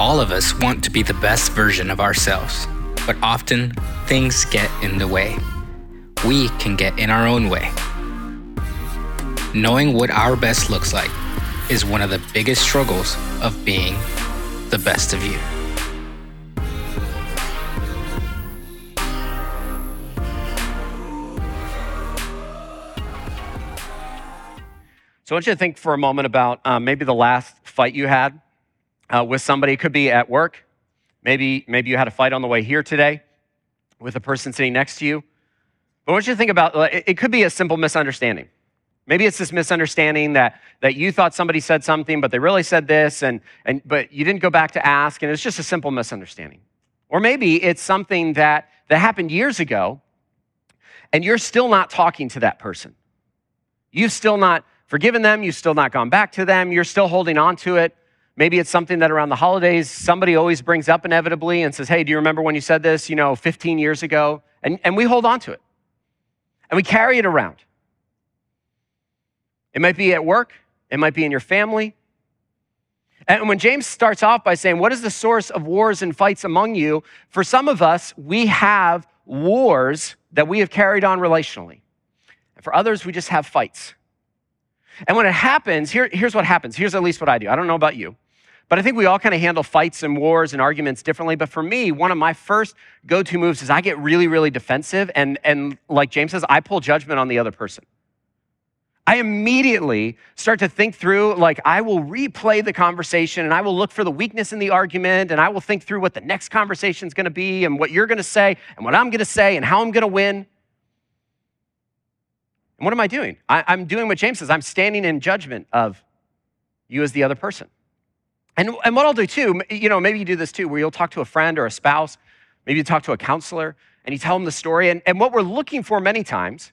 All of us want to be the best version of ourselves, but often things get in the way. We can get in our own way. Knowing what our best looks like is one of the biggest struggles of being the best of you. So I want you to think for a moment about um, maybe the last fight you had uh, with somebody. It could be at work. Maybe, maybe you had a fight on the way here today with a person sitting next to you. But I want you to think about it, it could be a simple misunderstanding. Maybe it's this misunderstanding that, that you thought somebody said something, but they really said this, and, and, but you didn't go back to ask, and it's just a simple misunderstanding. Or maybe it's something that, that happened years ago, and you're still not talking to that person. You've still not forgiven them, you've still not gone back to them, you're still holding on to it. Maybe it's something that around the holidays somebody always brings up inevitably and says, Hey, do you remember when you said this, you know, 15 years ago? And, and we hold on to it. And we carry it around. It might be at work, it might be in your family. And when James starts off by saying, What is the source of wars and fights among you? For some of us, we have wars that we have carried on relationally. And for others, we just have fights. And when it happens, here, here's what happens. Here's at least what I do. I don't know about you, but I think we all kind of handle fights and wars and arguments differently. But for me, one of my first go to moves is I get really, really defensive. And, and like James says, I pull judgment on the other person. I immediately start to think through, like, I will replay the conversation and I will look for the weakness in the argument and I will think through what the next conversation is going to be and what you're going to say and what I'm going to say and how I'm going to win. And what am I doing? I, I'm doing what James says. I'm standing in judgment of you as the other person. And, and what I'll do too, you know, maybe you do this too, where you'll talk to a friend or a spouse, maybe you talk to a counselor, and you tell them the story. And, and what we're looking for many times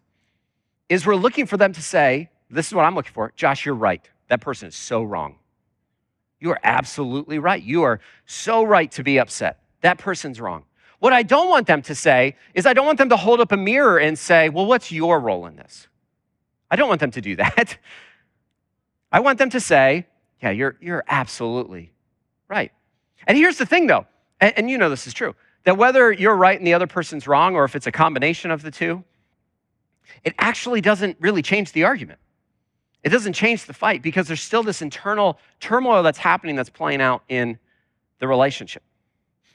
is we're looking for them to say, This is what I'm looking for. Josh, you're right. That person is so wrong. You are absolutely right. You are so right to be upset. That person's wrong. What I don't want them to say is, I don't want them to hold up a mirror and say, Well, what's your role in this? I don't want them to do that. I want them to say, yeah, you're, you're absolutely right. And here's the thing, though, and, and, you know this is true, that whether you're right and the other person's wrong, or if it's a combination of the two, it actually doesn't really change the argument. It doesn't change the fight because there's still this internal turmoil that's happening that's playing out in the relationship.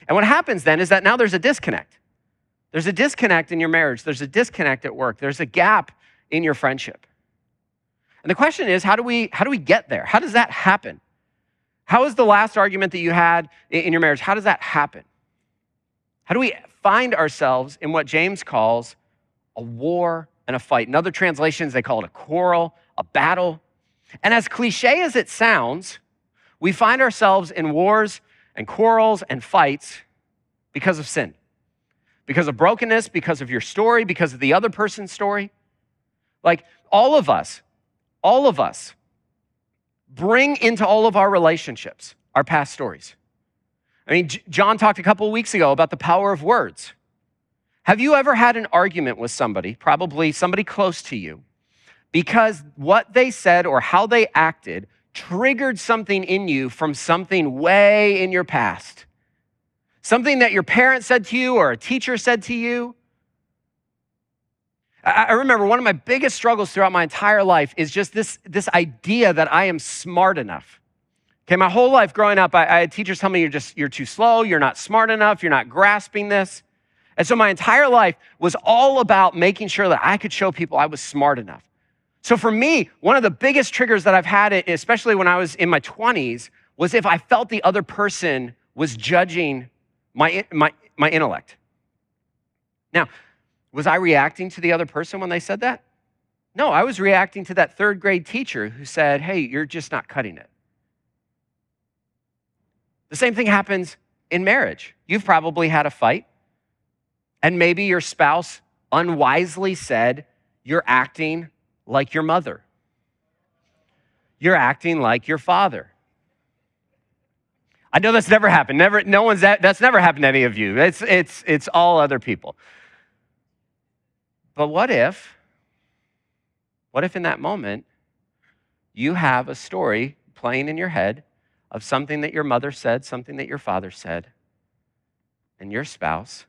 And what happens then is that now there's a disconnect. There's a disconnect in your marriage, there's a disconnect at work, there's a gap in your friendship. And the question is, how do we how do we get there? How does that happen? How is the last argument that you had in your marriage? How does that happen? How do we find ourselves in what James calls a war and a fight? In other translations, they call it a quarrel, a battle. And as cliche as it sounds, we find ourselves in wars and quarrels and fights because of sin, because of brokenness, because of your story, because of the other person's story. Like all of us, all of us bring into all of our relationships our past stories. I mean, John talked a couple of weeks ago about the power of words. Have you ever had an argument with somebody, probably somebody close to you, because what they said or how they acted triggered something in you from something way in your past? Something that your parents said to you or a teacher said to you? I remember one of my biggest struggles throughout my entire life is just this, this idea that I am smart enough. Okay, my whole life growing up, I, I, had teachers tell me you're just you're too slow, you're not smart enough, you're not grasping this. And so my entire life was all about making sure that I could show people I was smart enough. So for me, one of the biggest triggers that I've had, especially when I was in my 20s, was if I felt the other person was judging my, my, my intellect. Now, was I reacting to the other person when they said that? No, I was reacting to that third grade teacher who said, hey, you're just not cutting it. The same thing happens in marriage. You've probably had a fight, and maybe your spouse unwisely said, You're acting like your mother. You're acting like your father. I know that's never happened. Never, no one's that, that's never happened to any of you. It's, it's, it's all other people. But what if, what if in that moment you have a story playing in your head of something that your mother said, something that your father said, and your spouse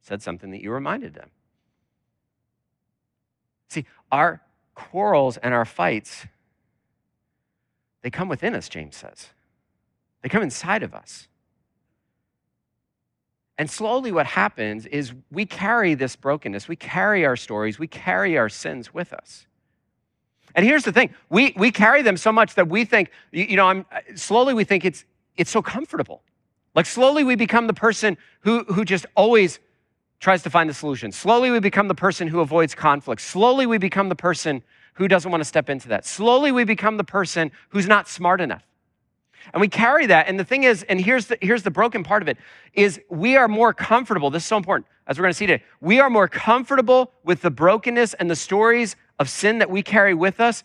said something that you reminded them. See, our quarrels and our fights, they come within us, James says. They come inside of us. And slowly, what happens is we carry this brokenness, we carry our stories, we carry our sins with us. And here's the thing we, we carry them so much that we think, you, you know, I'm, uh, slowly we think it's, it's so comfortable. Like slowly we become the person who, who just always tries to find the solution. Slowly we become the person who avoids conflict. Slowly we become the person who doesn't want to step into that. Slowly we become the person who's not smart enough. And we carry that. And the thing is, and here's the, here's the broken part of it, is we are more comfortable. This is so important, as we're going to see today. We are more comfortable with the brokenness and the stories of sin that we carry with us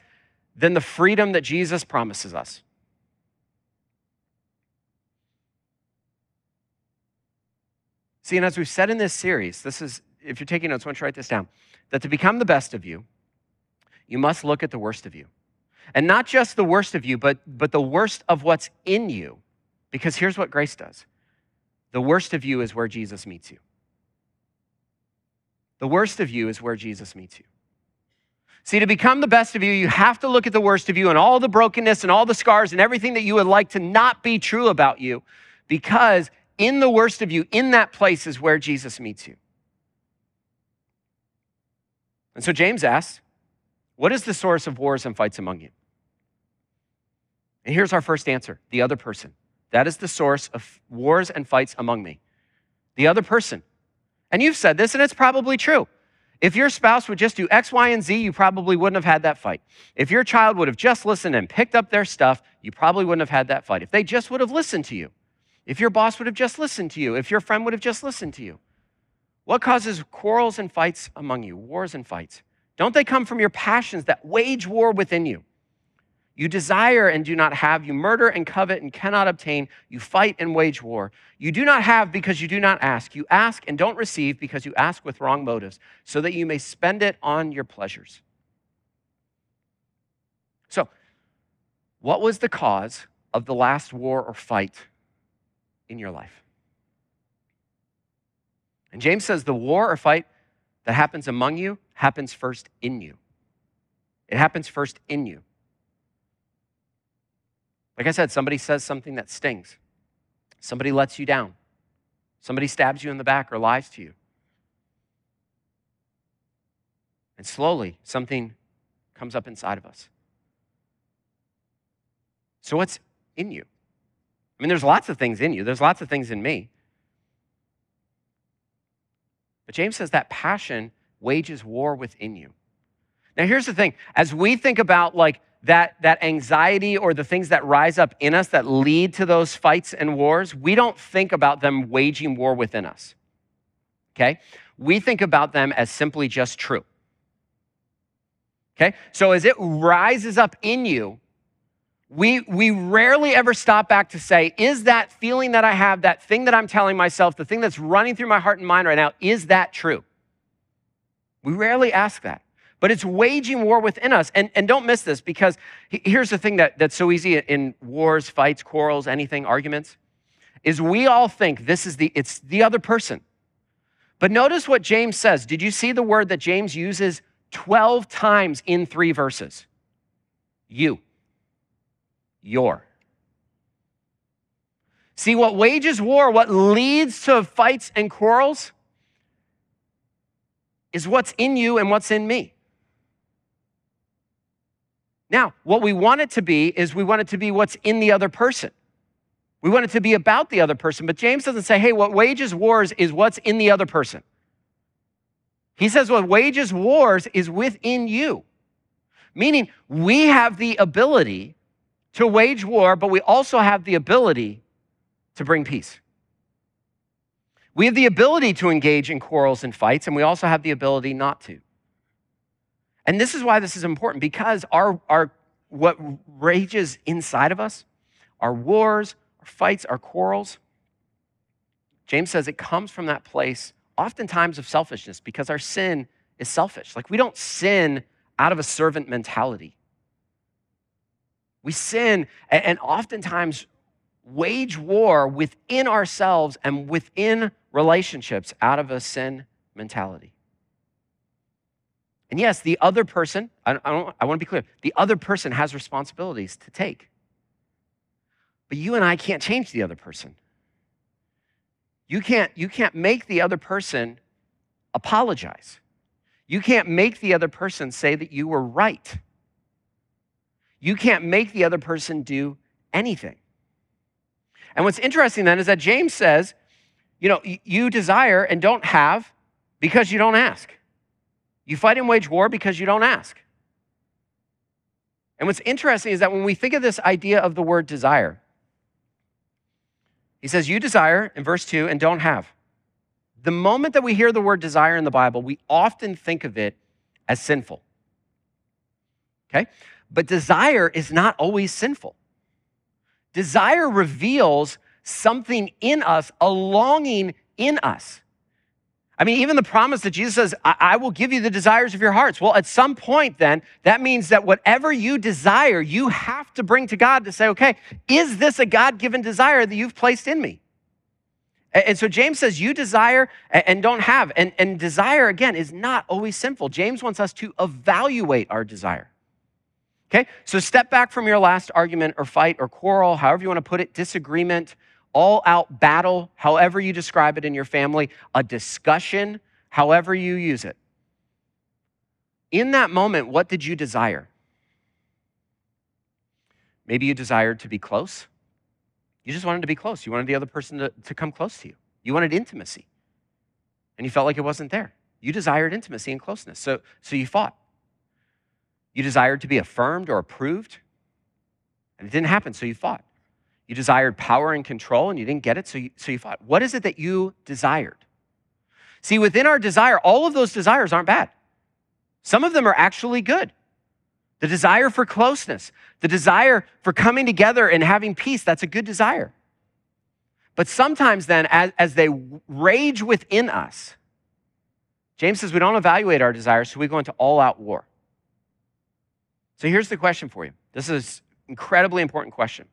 than the freedom that Jesus promises us. See, and as we've said in this series, this is, if you're taking notes, I want you write this down, that to become the best of you, you must look at the worst of you. And not just the worst of you, but, but the worst of what's in you. Because here's what grace does the worst of you is where Jesus meets you. The worst of you is where Jesus meets you. See, to become the best of you, you have to look at the worst of you and all the brokenness and all the scars and everything that you would like to not be true about you, because in the worst of you, in that place is where Jesus meets you. And so James asks, What is the source of wars and fights among you? And here's our first answer the other person. That is the source of wars and fights among me. The other person. And you've said this, and it's probably true. If your spouse would just do X, Y, and Z, you probably wouldn't have had that fight. If your child would have just listened and picked up their stuff, you probably wouldn't have had that fight. If they just would have listened to you, if your boss would have just listened to you, if your friend would have just listened to you. What causes quarrels and fights among you, wars and fights? Don't they come from your passions that wage war within you? You desire and do not have. You murder and covet and cannot obtain. You fight and wage war. You do not have because you do not ask. You ask and don't receive because you ask with wrong motives, so that you may spend it on your pleasures. So, what was the cause of the last war or fight in your life? And James says the war or fight that happens among you happens first in you. It happens first in you. Like I said, somebody says something that stings, somebody lets you down, somebody stabs you in the back or lies to you. And slowly, something comes up inside of us. So, what's in you? I mean, there's lots of things in you, there's lots of things in me. But James says that passion wages war within you. Now, here's the thing as we think about like that, that anxiety or the things that rise up in us that lead to those fights and wars, we don't think about them waging war within us. Okay? We think about them as simply just true. Okay? So as it rises up in you, we, we rarely ever stop back to say, is that feeling that I have, that thing that I'm telling myself, the thing that's running through my heart and mind right now, is that true? We rarely ask that but it's waging war within us. And, and don't miss this because here's the thing that, that's so easy in wars, fights, quarrels, anything, arguments, is we all think this is the, it's the other person. But notice what James says. Did you see the word that James uses 12 times in three verses? You. Your. See, what wages war, what leads to fights and quarrels, is what's in you and what's in me. Now, what we want it to be is we want it to be what's in the other person. We want it to be about the other person. But James doesn't say, hey, what wages wars is what's in the other person. He says what wages wars is within you. Meaning, we have the ability to wage war, but we also have the ability to bring peace. We have the ability to engage in quarrels and fights, and we also have the ability not to. And this is why this is important because our, our what rages inside of us, our wars, our fights, our quarrels, James says it comes from that place, oftentimes of selfishness, because our sin is selfish. Like we don't sin out of a servant mentality. We sin and oftentimes wage war within ourselves and within relationships out of a sin mentality. And yes, the other person, I, I, I want to be clear, the other person has responsibilities to take. But you and I can't change the other person. You can't, you can't make the other person apologize. You can't make the other person say that you were right. You can't make the other person do anything. And what's interesting then is that James says, you know, you desire and don't have because you don't ask. You fight and wage war because you don't ask. And what's interesting is that when we think of this idea of the word desire, he says, You desire in verse 2 and don't have. The moment that we hear the word desire in the Bible, we often think of it as sinful. Okay? But desire is not always sinful. Desire reveals something in us, a longing in us. I mean, even the promise that Jesus says, I-, I, will give you the desires of your hearts. Well, at some point, then, that means that whatever you desire, you have to bring to God to say, okay, is this a God given desire that you've placed in me? And so James says, You desire and don't have. And, and desire, again, is not always sinful. James wants us to evaluate our desire. Okay, so step back from your last argument or fight or quarrel, however you want to put it, disagreement, all out battle, however you describe it in your family, a discussion, however you use it. In that moment, what did you desire? Maybe you desired to be close. You just wanted to be close. You wanted the other person to, to come close to you. You wanted intimacy. And you felt like it wasn't there. You desired intimacy and closeness. So, so you fought. You desired to be affirmed or approved, and it didn't happen, so you fought. You desired power and control, and you didn't get it, so you, so you fought. What is it that you desired? See, within our desire, all of those desires aren't bad. Some of them are actually good. The desire for closeness, the desire for coming together and having peace, that's a good desire. But sometimes, then, as, as they rage within us, James says we don't evaluate our desires, so we go into all out war. So here's the question for you. This is an incredibly important question.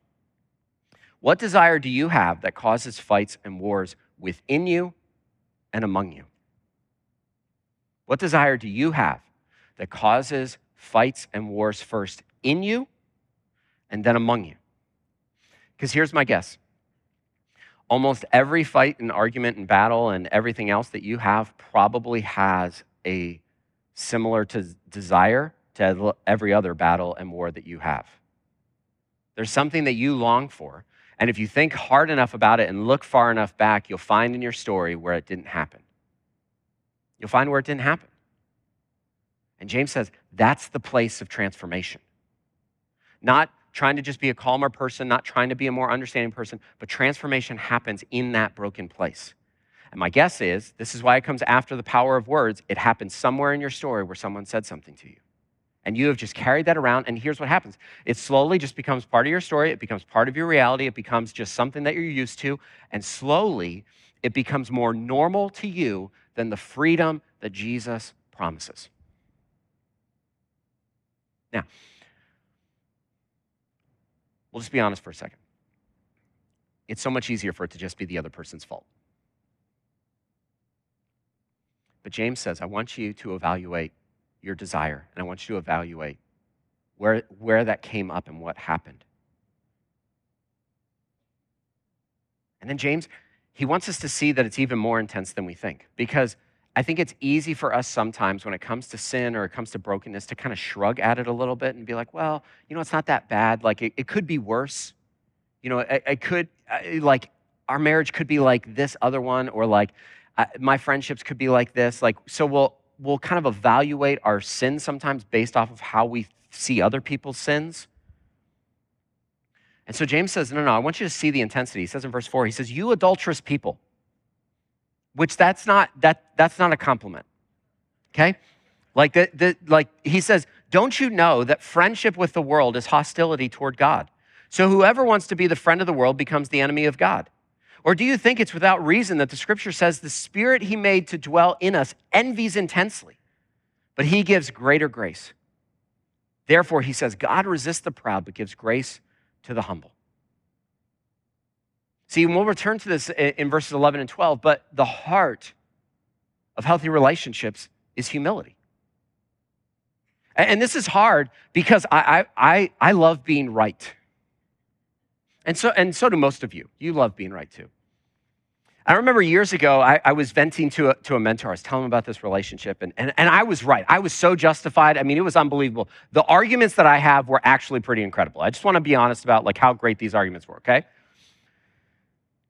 What desire do you have that causes fights and wars within you and among you? What desire do you have that causes fights and wars first in you and then among you? Because here's my guess almost every fight and argument and battle and everything else that you have probably has a similar to desire to every other battle and war that you have. There's something that you long for. And if you think hard enough about it and look far enough back, you'll find in your story where it didn't happen. You'll find where it didn't happen. And James says that's the place of transformation. Not trying to just be a calmer person, not trying to be a more understanding person, but transformation happens in that broken place. And my guess is this is why it comes after the power of words. It happens somewhere in your story where someone said something to you and you have just carried that around. And here's what happens it slowly just becomes part of your story, it becomes part of your reality, it becomes just something that you're used to. And slowly, it becomes more normal to you than the freedom that Jesus promises. Now, we'll just be honest for a second. It's so much easier for it to just be the other person's fault. But James says, I want you to evaluate your desire, and I want you to evaluate where, where that came up and what happened. And then James, he wants us to see that it's even more intense than we think because I think it's easy for us sometimes when it comes to sin or it comes to brokenness to kind of shrug at it a little bit and be like, well, you know, it's not that bad. Like, it, it could be worse. You know, it, it could, like, our marriage could be like this other one, or like, uh, my friendships could be like this. Like, so we'll, we'll kind of evaluate our sins sometimes based off of how we see other people's sins. And so James says, No, no, I want you to see the intensity. He says in verse 4, he says, You adulterous people, which that's not that that's not a compliment. Okay? Like the, the like he says, Don't you know that friendship with the world is hostility toward God? So whoever wants to be the friend of the world becomes the enemy of God. Or do you think it's without reason that the scripture says the spirit he made to dwell in us envies intensely, but he gives greater grace? Therefore, he says, God resists the proud, but gives grace to the humble. See, we'll return to this in verses 11 and 12, but the heart of healthy relationships is humility. And this is hard because I, I, I love being right. And so, and so do most of you. You love being right too. I remember years ago, I, I, was venting to a, to a mentor. I was telling him about this relationship, and, and, and I was right. I was so justified. I mean, it was unbelievable. The arguments that I have were actually pretty incredible. I just want to be honest about like how great these arguments were, okay?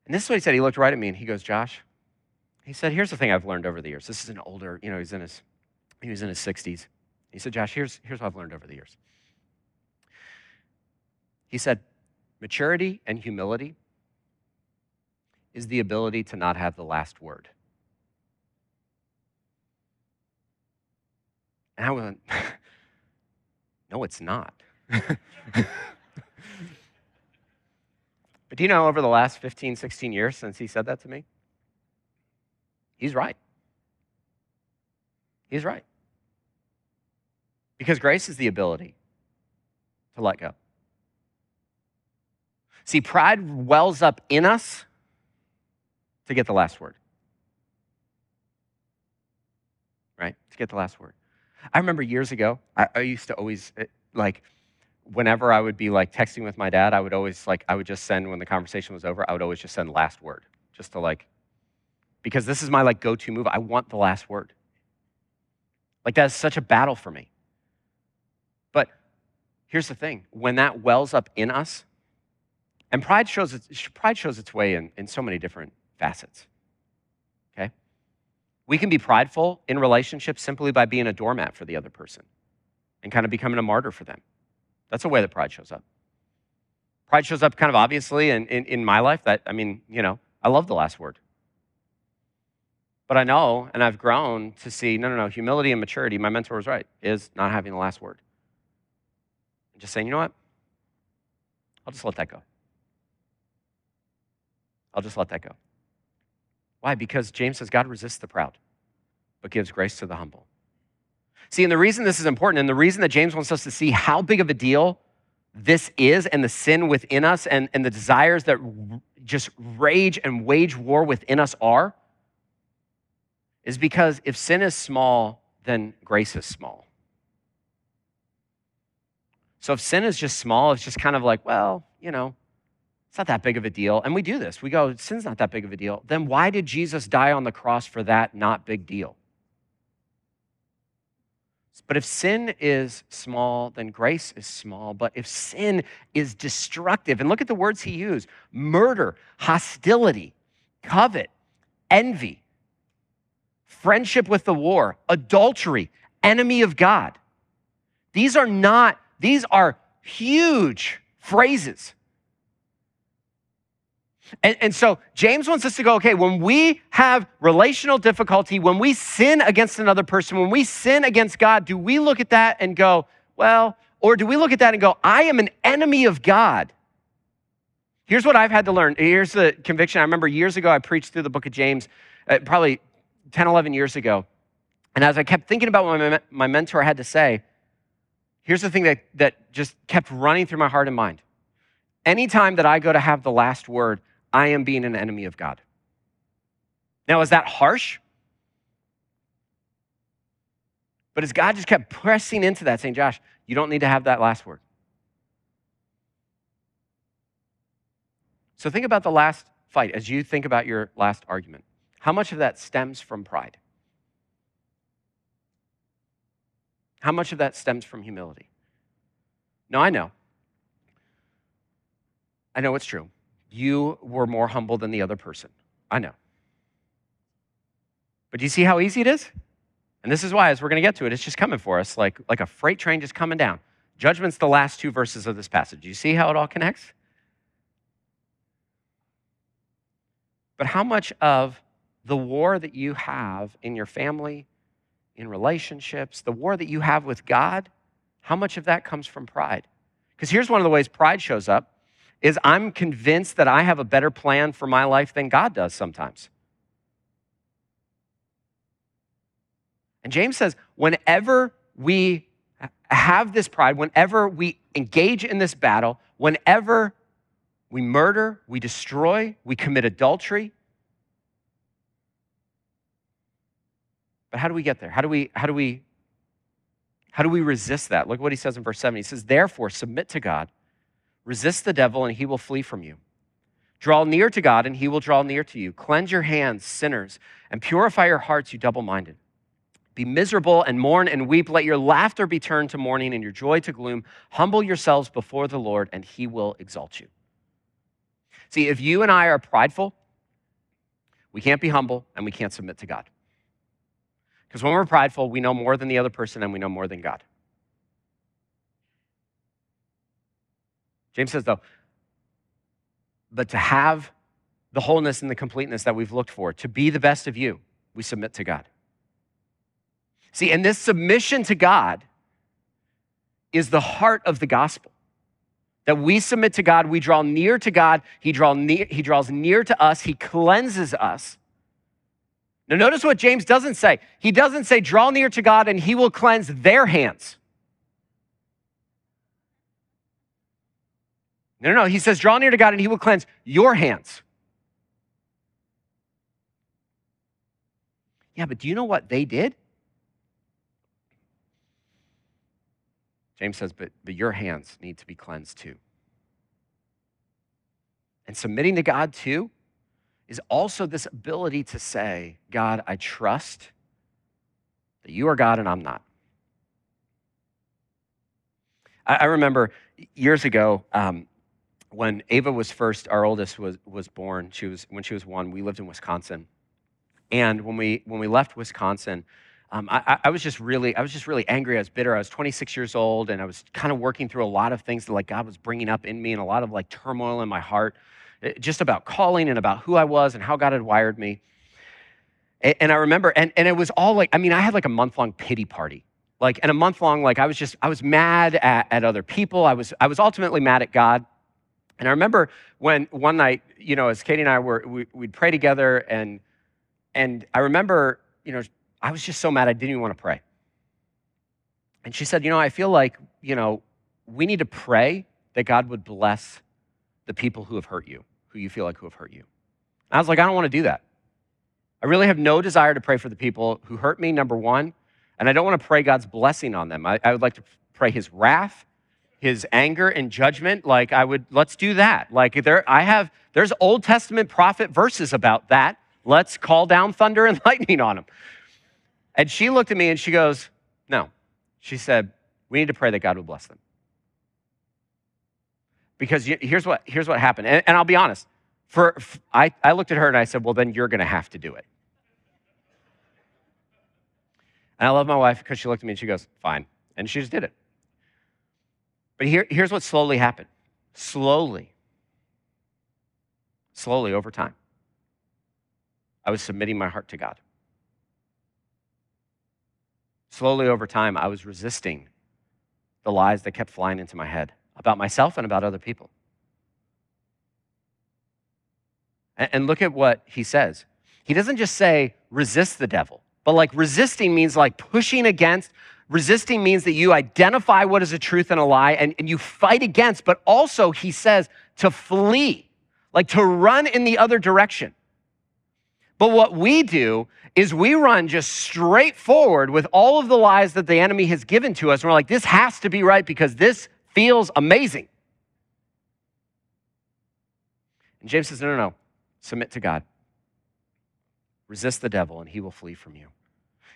And this is what he said. He looked right at me and he goes, Josh, he said, here's the thing I've learned over the years. This is an older, you know, he's in his, he was in his 60s. He said, Josh, here's, here's what I've learned over the years. He said, maturity and humility is the ability to not have the last word. And I went, no, it's not. but do you know, over the last 15, 16 years since he said that to me, he's right. He's right. Because grace is the ability to let go. See, pride wells up in us to get the last word. Right? To get the last word. I remember years ago, I, I used to always, eh, like, whenever I would be like texting with my dad, I would always, like, I would just send, when the conversation was over, I would always just send last word, just to, like, because this is my, like, go to move. I want the last word. Like, that's such a battle for me. But here's the thing when that wells up in us, and pride shows its, pride shows its way in, in so many different facets. Okay? We can be prideful in relationships simply by being a doormat for the other person and kind of becoming a martyr for them. That's a way that pride shows up. Pride shows up kind of obviously in, in, in my life that, I mean, you know, I love the last word. But I know, and I've grown to see no, no, no, humility and maturity, my mentor was right, is not having the last word. And just saying, you know what? I'll just let that go. I'll just let that go. Why? Because James says God resists the proud, but gives grace to the humble. See, and the reason this is important, and the reason that James wants us to see how big of a deal this is, and the sin within us, and, and the desires that just rage and wage war within us are, is because if sin is small, then grace is small. So if sin is just small, it's just kind of like, well, you know, it's not that big of a deal. And we do this. We go, sin's not that big of a deal. Then why did Jesus die on the cross for that not big deal? But if sin is small, then grace is small. But if sin is destructive, and look at the words he used murder, hostility, covet, envy, friendship with the war, adultery, enemy of God. These are not, these are huge phrases. And, and, so James wants us to go, okay, when we have relational difficulty, when we sin against another person, when we sin against God, do we look at that and go, well, or do we look at that and go, I am an enemy of God? Here's what I've had to learn. Here's the conviction. I remember years ago, I preached through the book of James, uh, probably 10, 11 years ago. And as I kept thinking about what my, my mentor had to say, here's the thing that, that just kept running through my heart and mind. Anytime that I go to have the last word, I am being an enemy of God. Now, is that harsh? But as God just kept pressing into that, saying, Josh, you don't need to have that last word. So think about the last fight as you think about your last argument. How much of that stems from pride? How much of that stems from humility? No, I know. I know it's true you were more humble than the other person. I know. But do you see how easy it is? And this is why, as we're going to get to it, it's just coming for us like, like a freight train just coming down. Judgment's the last two verses of this passage. Do you see how it all connects? But how much of the war that you have in your family, in relationships, the war that you have with God, how much of that comes from pride? Because here's one of the ways pride shows up is I'm convinced that I have a better plan for my life than God does sometimes. And James says, whenever we have this pride, whenever we engage in this battle, whenever we murder, we destroy, we commit adultery. But how do we get there? How do we how do we how do we resist that? Look at what he says in verse 7. He says, "Therefore submit to God, resist the devil and he will flee from you." Draw near to God, and he will draw near to you. Cleanse your hands, sinners, and purify your hearts, you double minded. Be miserable and mourn and weep. Let your laughter be turned to mourning and your joy to gloom. Humble yourselves before the Lord, and he will exalt you. See, if you and I are prideful, we can't be humble and we can't submit to God. Because when we're prideful, we know more than the other person and we know more than God. James says, though, but to have the wholeness and the completeness that we've looked for, to be the best of you, we submit to God. See, and this submission to God is the heart of the gospel. That we submit to God, we draw near to God, He, draw near, he draws near to us, He cleanses us. Now, notice what James doesn't say. He doesn't say, draw near to God and He will cleanse their hands. No, no, no. He says, draw near to God and he will cleanse your hands. Yeah, but do you know what they did? James says, but, but your hands need to be cleansed too. And submitting to God too is also this ability to say, God, I trust that you are God and I'm not. I, I remember years ago, um, when Ava was first, our oldest was, was born, she was, when she was one, we lived in Wisconsin. And when we, when we left Wisconsin, um, I, I, was just really, I was just really angry. I was bitter. I was 26 years old, and I was kind of working through a lot of things that like God was bringing up in me, and a lot of like turmoil in my heart, eh, just about calling and about who I was and how God had wired me. And, and I remember, and, and it was all like, I mean, I had like a month long pity party, like, and a month long, like I was just, I was mad at, at other people. I was, I was ultimately mad at God. And I remember when one night, you know, as Katie and I were, we, would pray together, and and I remember, you know, I was just so mad I didn't even want to pray. And she said, you know, I feel like, you know, we need to pray that God would bless the people who have hurt you, who you feel like who have hurt you. And I was like, I don't want to do that. I really have no desire to pray for the people who hurt me, number one, and I don't want to pray God's blessing on them. I, I would like to pray his wrath his anger and judgment like i would let's do that. Like there i have there's old testament prophet verses about that. Let's call down thunder and lightning on him. And she looked at me and she goes no. She said we need to pray that god would bless them. Because here's what here's what happened. And, and i'll be honest for, for I, I looked at her and i said well then you're going to have to do it. And i love my wife because she looked at me and she goes fine. And she just did it but here, here's what slowly happened slowly, slowly over time, I was submitting my heart to God. Slowly over time, I was resisting the lies that kept flying into my head about myself and about other people. And, look at what he says. He doesn't just say, resist the devil, but like resisting means like pushing against, Resisting means that you identify what is a truth and a lie and, and you fight against, but also, he says, to flee, like to run in the other direction. But what we do is we run just straight forward with all of the lies that the enemy has given to us. And we're like, this has to be right because this feels amazing. And James says, no, no, no. Submit to God. Resist the devil, and he will flee from you.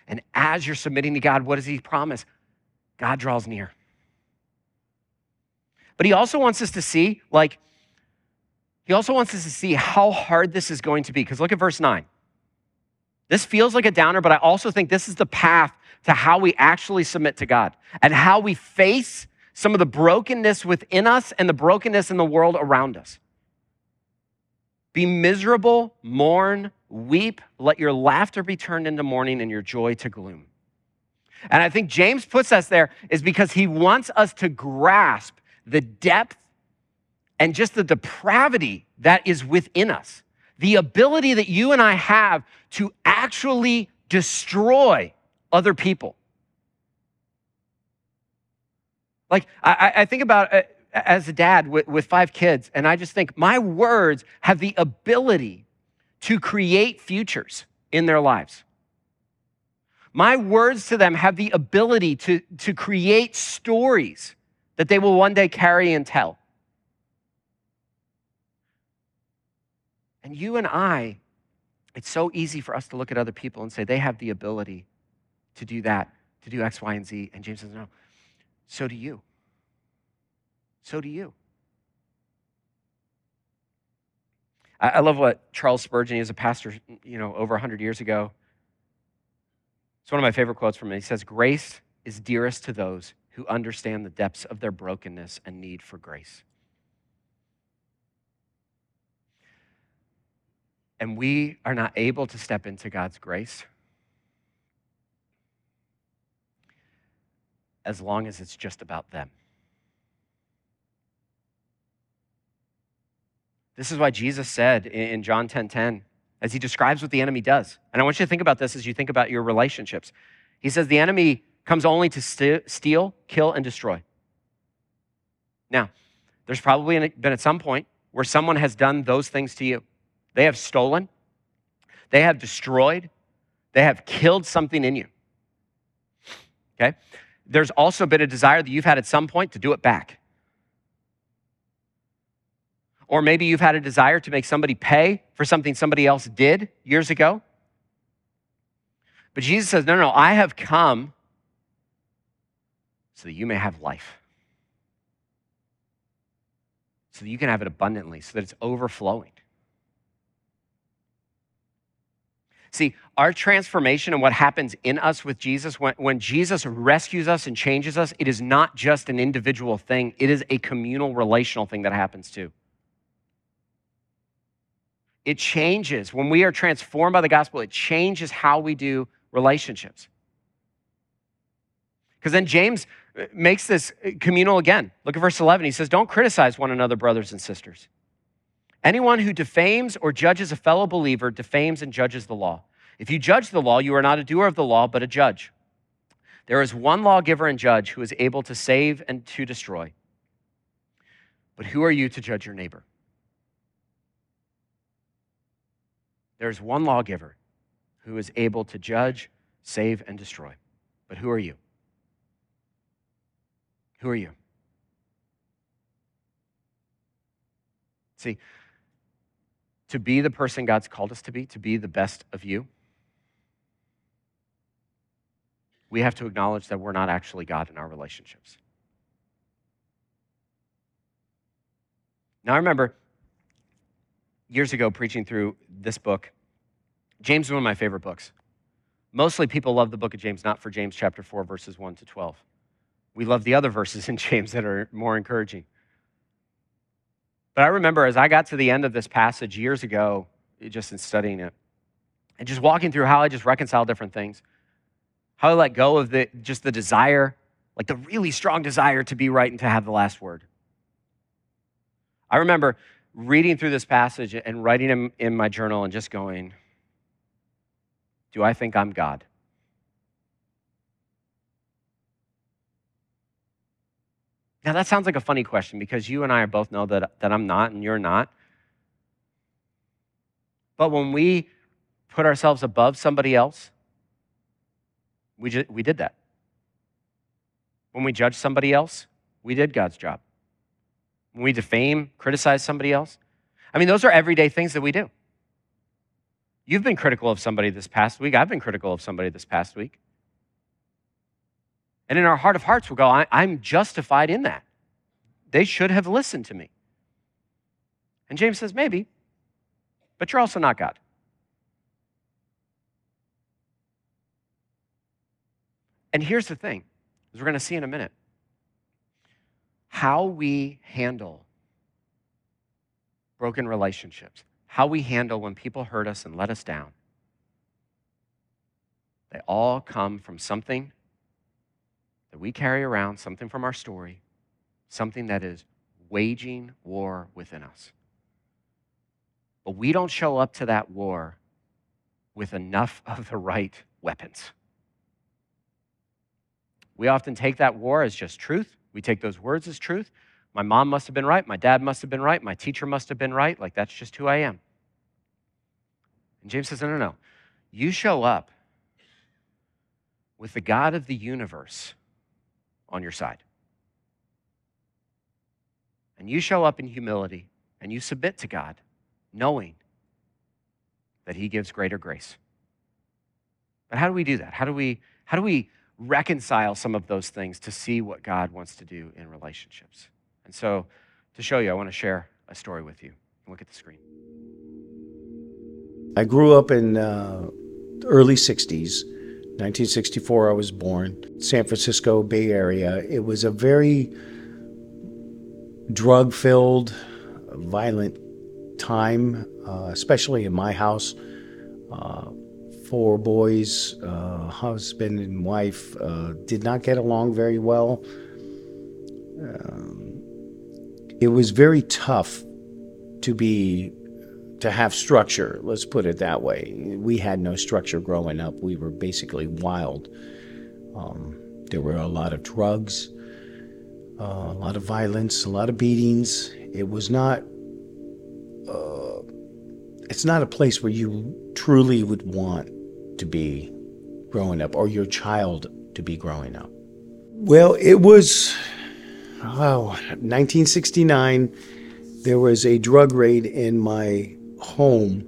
And as you're submitting to God, what does He promise? God draws near. But He also wants us to see, like, He also wants us to see how hard this is going to be. Because look at verse 9. This feels like a downer, but I also think this is the path to how we actually submit to God and how we face some of the brokenness within us and the brokenness in the world around us. Be miserable, mourn, weep, let your laughter be turned into mourning and your joy to gloom. And I think James puts us there is because he wants us to grasp the depth and just the depravity that is within us. The ability that you and I have to actually destroy other people. Like, I, I think about uh, as a dad with, with five kids, and I just think my words have the ability to create futures in their lives. My words to them have the ability to, to create stories that they will one day carry and tell. And you and I, it's so easy for us to look at other people and say they have the ability to do that, to do X, Y, and Z. And James says, no, so do you. So do you. I, love what Charles Spurgeon, he was a pastor, you know, over 100 years ago. It's one of my favorite quotes from him. He says, Grace is dearest to those who understand the depths of their brokenness and need for grace. And we are not able to step into God's grace as long as it's just about them. This is why Jesus said in John 10:10, 10, 10, as he describes what the enemy does. And I want you to think about this as you think about your relationships. He says the enemy comes only to st- steal, kill, and destroy. Now, there's probably been at some point where someone has done those things to you. They have stolen, they have destroyed, they have killed something in you. Okay? There's also been a desire that you've had at some point to do it back. Or maybe you've had a desire to make somebody pay for something somebody else did years ago. But Jesus says, No, no, I have come so that you may have life. So that you can have it abundantly, so that it's overflowing. See, our transformation and what happens in us with Jesus, when, when Jesus rescues us and changes us, it is not just an individual thing, it is a communal, relational thing that happens too. It changes. When we are transformed by the gospel, it changes how we do relationships. Because then James uh, makes this uh, communal again. Look at verse 11. He says, Don't criticize one another, brothers and sisters. Anyone who defames or judges a fellow believer defames and judges the law. If you judge the law, you are not a doer of the law, but a judge. There is one lawgiver and judge who is able to save and to destroy. But who are you to judge your neighbor? There's one lawgiver who is able to judge, save, and destroy. But who are you? Who are you? See, to be the person God's called us to be, to be the best of you, we have to acknowledge that we're not actually God in our relationships. Now, I remember years ago preaching through this book. James is one of my favorite books. Mostly people love the book of James, not for James chapter 4, verses 1 to 12. We love the other verses in James that are more encouraging. But I remember as I got to the end of this passage years ago, just in studying it, and just walking through how I just reconcile different things, how I let go of the, just the desire, like the really strong desire to be right and to have the last word. I remember reading through this passage and writing them in my journal and just going, Do I think I'm God? Now, that sounds like a funny question because you and I both know that, that I'm not and you're not. But when we put ourselves above somebody else, we, just, we did that. When we judge somebody else, we did God's job when we defame, criticize somebody else. I mean, those are everyday things that we do. You've been critical of somebody this past week. I've been critical of somebody this past week. And in our heart of hearts, we'll go, I, am justified in that. They should have listened to me. And James says, maybe, but you're also not God. And here's the thing, as we're going to see in a minute how we handle broken relationships, how we handle when people hurt us and let us down, they all come from something that we carry around, something from our story, something that is waging war within us. But we don't show up to that war with enough of the right weapons. We often take that war as just truth We take those words as truth. My mom must have been right. My dad must have been right. My teacher must have been right. Like, that's just who I am. And James says, no, no, no. You show up with the God of the universe on your side. And you show up in humility and you submit to God, knowing that He gives greater grace. But how do we do that? How do we, how do we reconcile some of those things to see what God wants to do in relationships? And so, to show you, I want to share a story with you. Look at the screen. I grew up in uh, early 60s. 1964, I was born. San Francisco Bay Area. It was a very drug filled, violent time, uh, especially in my house. Uh, four boys, uh, husband and wife, uh, did not get along very well. Um, it was very tough to be to have structure. Let's put it that way. We had no structure growing up. We were basically wild. Um, there were a lot of drugs uh, a lot of violence a lot of beatings. It was not uh, it's not a place where you truly would want to be growing up or your child to be growing up. Well it was oh 1969 there was a drug raid in my home,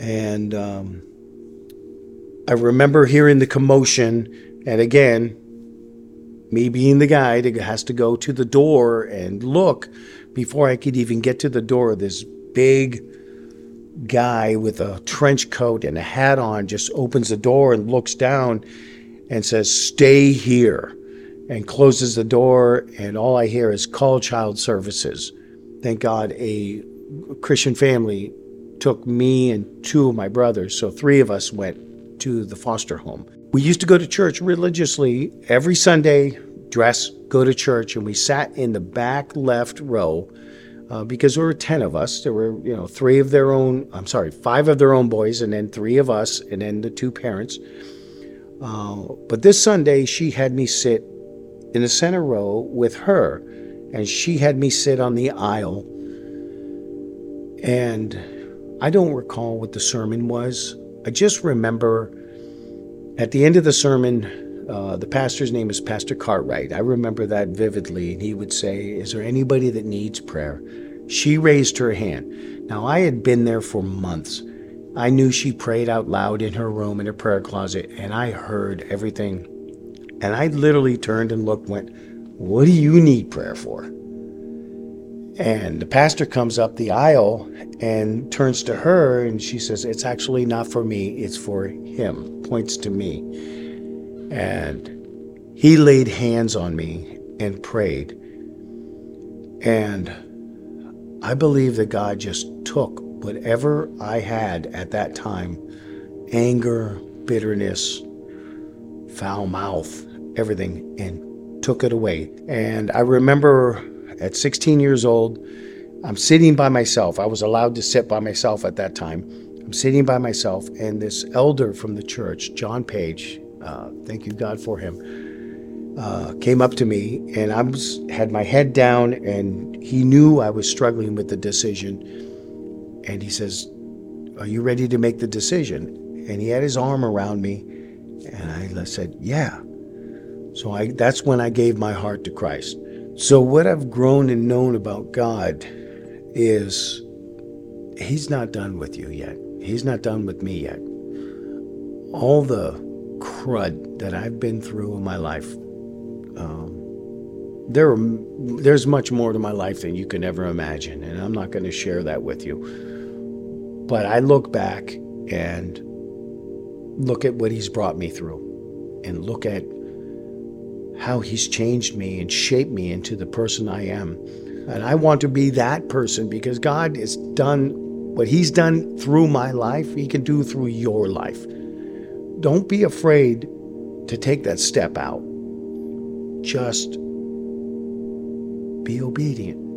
and um, I remember hearing the commotion. And again, me being the guy that has to go to the door and look before I could even get to the door, this big guy with a trench coat and a hat on just opens the door and looks down and says, Stay here, and closes the door. And all I hear is call child services. Thank God a Christian family took me and two of my brothers, so three of us went to the foster home. We used to go to church religiously every Sunday, dress, go to church, and we sat in the back left row uh, because there were 10 of us. There were, you know, three of their own, I'm sorry, five of their own boys, and then three of us, and then the two parents. Uh, but this Sunday, she had me sit in the center row with her, and she had me sit on the aisle and I don't recall what the sermon was. I just remember at the end of the sermon, uh, the pastor's name is Pastor Cartwright. I remember that vividly. And he would say, Is there anybody that needs prayer? She raised her hand. Now, I had been there for months. I knew she prayed out loud in her room in her prayer closet, and I heard everything. And I literally turned and looked, went, What do you need prayer for? And the pastor comes up the aisle and turns to her and she says, It's actually not for me, it's for him, points to me. And he laid hands on me and prayed. And I believe that God just took whatever I had at that time anger, bitterness, foul mouth, everything and took it away. And I remember at 16 years old, I'm sitting by myself. I was allowed to sit by myself at that time. I'm sitting by myself, and this elder from the church, John Page, uh, thank you God for him, uh, came up to me, and I was had my head down, and he knew I was struggling with the decision, and he says, "Are you ready to make the decision?" And he had his arm around me, and I said, "Yeah." So I, that's when I gave my heart to Christ. So, what I've grown and known about God is He's not done with you yet. He's not done with me yet. All the crud that I've been through in my life, um, there are, there's much more to my life than you can ever imagine, and I'm not going to share that with you. But I look back and look at what He's brought me through, and look at how He's changed me and shaped me into the person I am. And I want to be that person because God has done what He's done through my life, He can do through your life. Don't be afraid to take that step out. Just be obedient.